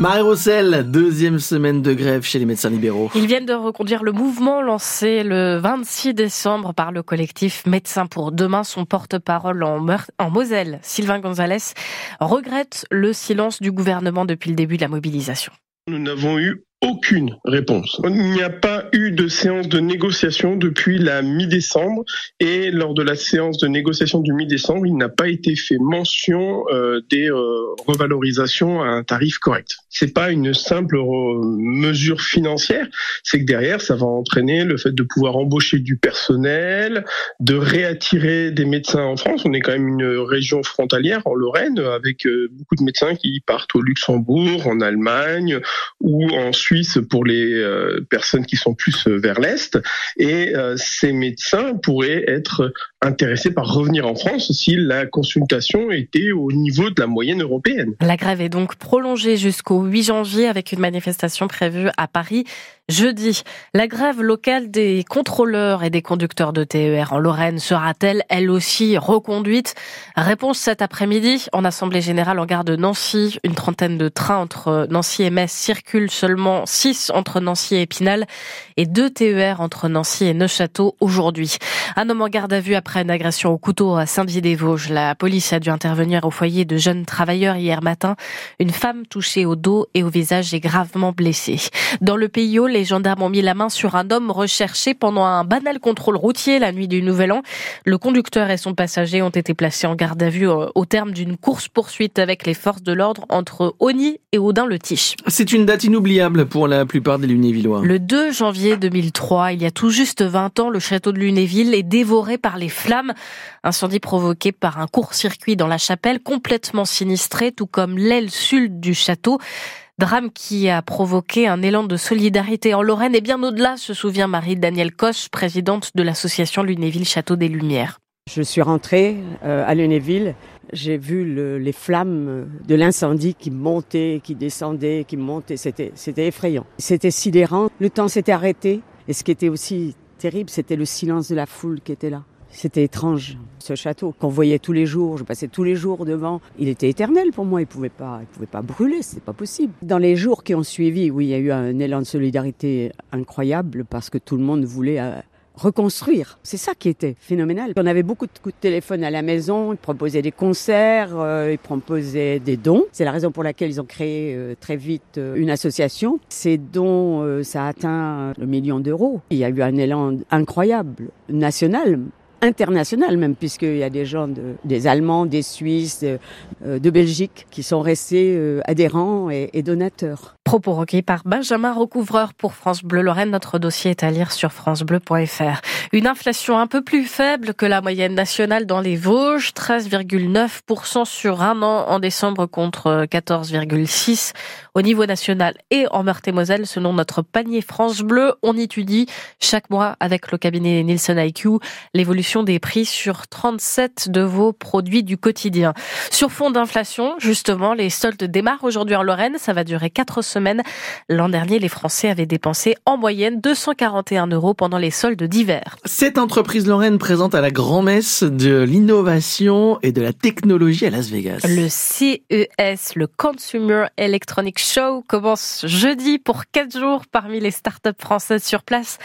Marie-Rossel, deuxième semaine de grève chez les médecins libéraux. Ils viennent de reconduire le mouvement lancé le 26 décembre par le collectif Médecins pour demain. Son porte-parole en, en Moselle, Sylvain Gonzalez, regrette le silence du gouvernement depuis le début de la mobilisation. Nous n'avons eu aucune réponse. Il n'y a pas eu de séance de négociation depuis la mi-décembre et lors de la séance de négociation du mi-décembre, il n'a pas été fait mention euh, des euh, revalorisations à un tarif correct. C'est pas une simple mesure financière, c'est que derrière ça va entraîner le fait de pouvoir embaucher du personnel, de réattirer des médecins en France. On est quand même une région frontalière en Lorraine avec euh, beaucoup de médecins qui partent au Luxembourg, en Allemagne ou en Suisse Suisse pour les euh, personnes qui sont plus euh, vers l'Est. Et euh, ces médecins pourraient être intéressés par revenir en France si la consultation était au niveau de la moyenne européenne. La grève est donc prolongée jusqu'au 8 janvier avec une manifestation prévue à Paris jeudi. La grève locale des contrôleurs et des conducteurs de TER en Lorraine sera-t-elle elle aussi reconduite? Réponse cet après-midi en Assemblée générale en gare de Nancy. Une trentaine de trains entre Nancy et Metz circulent seulement 6 entre Nancy et Épinal et 2 TER entre Nancy et Neuchâteau aujourd'hui. Un homme en garde à vue après une agression au couteau à Saint-Dié-des-Vosges. La police a dû intervenir au foyer de jeunes travailleurs hier matin. Une femme touchée au dos et au visage est gravement blessée. Dans le pays les les gendarmes ont mis la main sur un homme recherché pendant un banal contrôle routier la nuit du Nouvel An. Le conducteur et son passager ont été placés en garde à vue euh, au terme d'une course-poursuite avec les forces de l'ordre entre Oni et Audin-le-Tiche. C'est une date inoubliable pour la plupart des Lunévillois. Le 2 janvier 2003, il y a tout juste 20 ans, le château de Lunéville est dévoré par les flammes. Incendie provoqué par un court-circuit dans la chapelle, complètement sinistré, tout comme l'aile sud du château. Drame qui a provoqué un élan de solidarité en Lorraine et bien au-delà, se souvient Marie-Danielle Cosse, présidente de l'association Lunéville Château des Lumières. Je suis rentrée euh, à Lunéville, j'ai vu les flammes de l'incendie qui montaient, qui descendaient, qui montaient, c'était, c'était effrayant. C'était sidérant, le temps s'était arrêté et ce qui était aussi terrible, c'était le silence de la foule qui était là. C'était étrange. Ce château qu'on voyait tous les jours, je passais tous les jours devant, il était éternel pour moi. Il pouvait pas, il pouvait pas brûler, c'était pas possible. Dans les jours qui ont suivi, oui, il y a eu un élan de solidarité incroyable parce que tout le monde voulait euh, reconstruire. C'est ça qui était phénoménal. On avait beaucoup de coups de téléphone à la maison, ils proposaient des concerts, euh, ils proposaient des dons. C'est la raison pour laquelle ils ont créé euh, très vite une association. Ces dons, ça a atteint le million d'euros. Il y a eu un élan incroyable, national international même, puisqu'il y a des gens, de, des Allemands, des Suisses, de, euh, de Belgique, qui sont restés euh, adhérents et, et donateurs. Propos recueillis par Benjamin Recouvreur pour France Bleu Lorraine. Notre dossier est à lire sur francebleu.fr. Une inflation un peu plus faible que la moyenne nationale dans les Vosges, 13,9% sur un an en décembre contre 14,6% au niveau national et en Meurthe-et-Moselle. Selon notre panier France Bleu, on étudie chaque mois avec le cabinet Nielsen IQ l'évolution des prix sur 37 de vos produits du quotidien. Sur fond d'inflation, justement, les soldes démarrent aujourd'hui en Lorraine. Ça va durer 4 semaines. L'an dernier, les Français avaient dépensé en moyenne 241 euros pendant les soldes d'hiver. Cette entreprise lorraine présente à la grand-messe de l'innovation et de la technologie à Las Vegas. Le CES, le Consumer Electronic Show, commence jeudi pour 4 jours parmi les startups françaises sur place.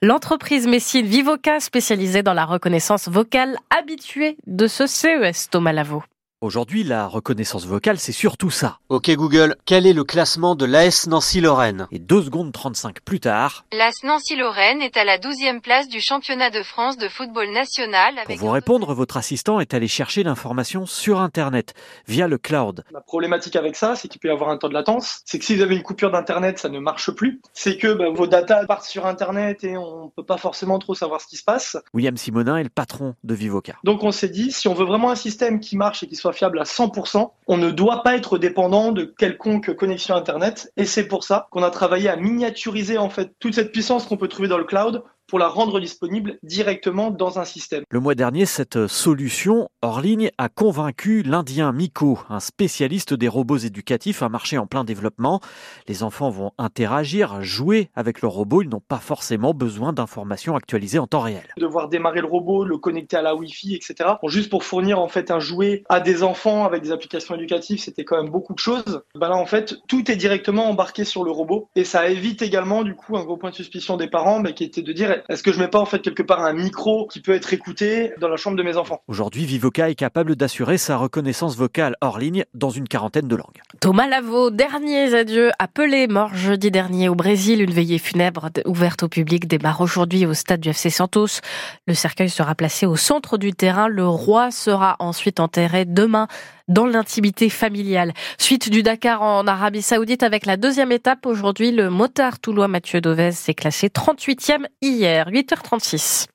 L'entreprise messine Vivoca, spécialisée dans la reconnaissance vocale, habituée de ce CES, Thomas Lavaux. Aujourd'hui, la reconnaissance vocale, c'est surtout ça. Ok Google, quel est le classement de l'AS Nancy-Lorraine Et 2 secondes 35 plus tard... L'AS Nancy-Lorraine est à la 12e place du championnat de France de football national. Pour vous répondre, votre assistant est allé chercher l'information sur Internet, via le cloud. La problématique avec ça, c'est qu'il peut y avoir un temps de latence. C'est que si vous avez une coupure d'Internet, ça ne marche plus. C'est que bah, vos datas partent sur Internet et on ne peut pas forcément trop savoir ce qui se passe. William Simonin est le patron de Vivoca. Donc on s'est dit, si on veut vraiment un système qui marche et qui soit fiable à 100%. On ne doit pas être dépendant de quelconque connexion Internet. Et c'est pour ça qu'on a travaillé à miniaturiser en fait toute cette puissance qu'on peut trouver dans le cloud pour la rendre disponible directement dans un système. Le mois dernier, cette solution hors ligne a convaincu l'Indien Miko, un spécialiste des robots éducatifs, un marché en plein développement. Les enfants vont interagir, jouer avec le robot, ils n'ont pas forcément besoin d'informations actualisées en temps réel. Devoir démarrer le robot, le connecter à la Wi-Fi, etc. Bon, juste pour fournir en fait un jouet à des enfants avec des applications éducatives, c'était quand même beaucoup de choses. Ben là, en fait, tout est directement embarqué sur le robot et ça évite également du coup un gros point de suspicion des parents, ben, qui était de dire est-ce que je mets pas en fait quelque part un micro qui peut être écouté dans la chambre de mes enfants? Aujourd'hui, Vivoca est capable d'assurer sa reconnaissance vocale hors ligne dans une quarantaine de langues. Thomas Lavaux, derniers adieux appelé mort jeudi dernier au Brésil. Une veillée funèbre ouverte au public démarre aujourd'hui au stade du FC Santos. Le cercueil sera placé au centre du terrain. Le roi sera ensuite enterré demain dans l'intimité familiale. Suite du Dakar en Arabie Saoudite avec la deuxième étape aujourd'hui, le motard toulois Mathieu Dovez s'est classé 38e hier, 8h36.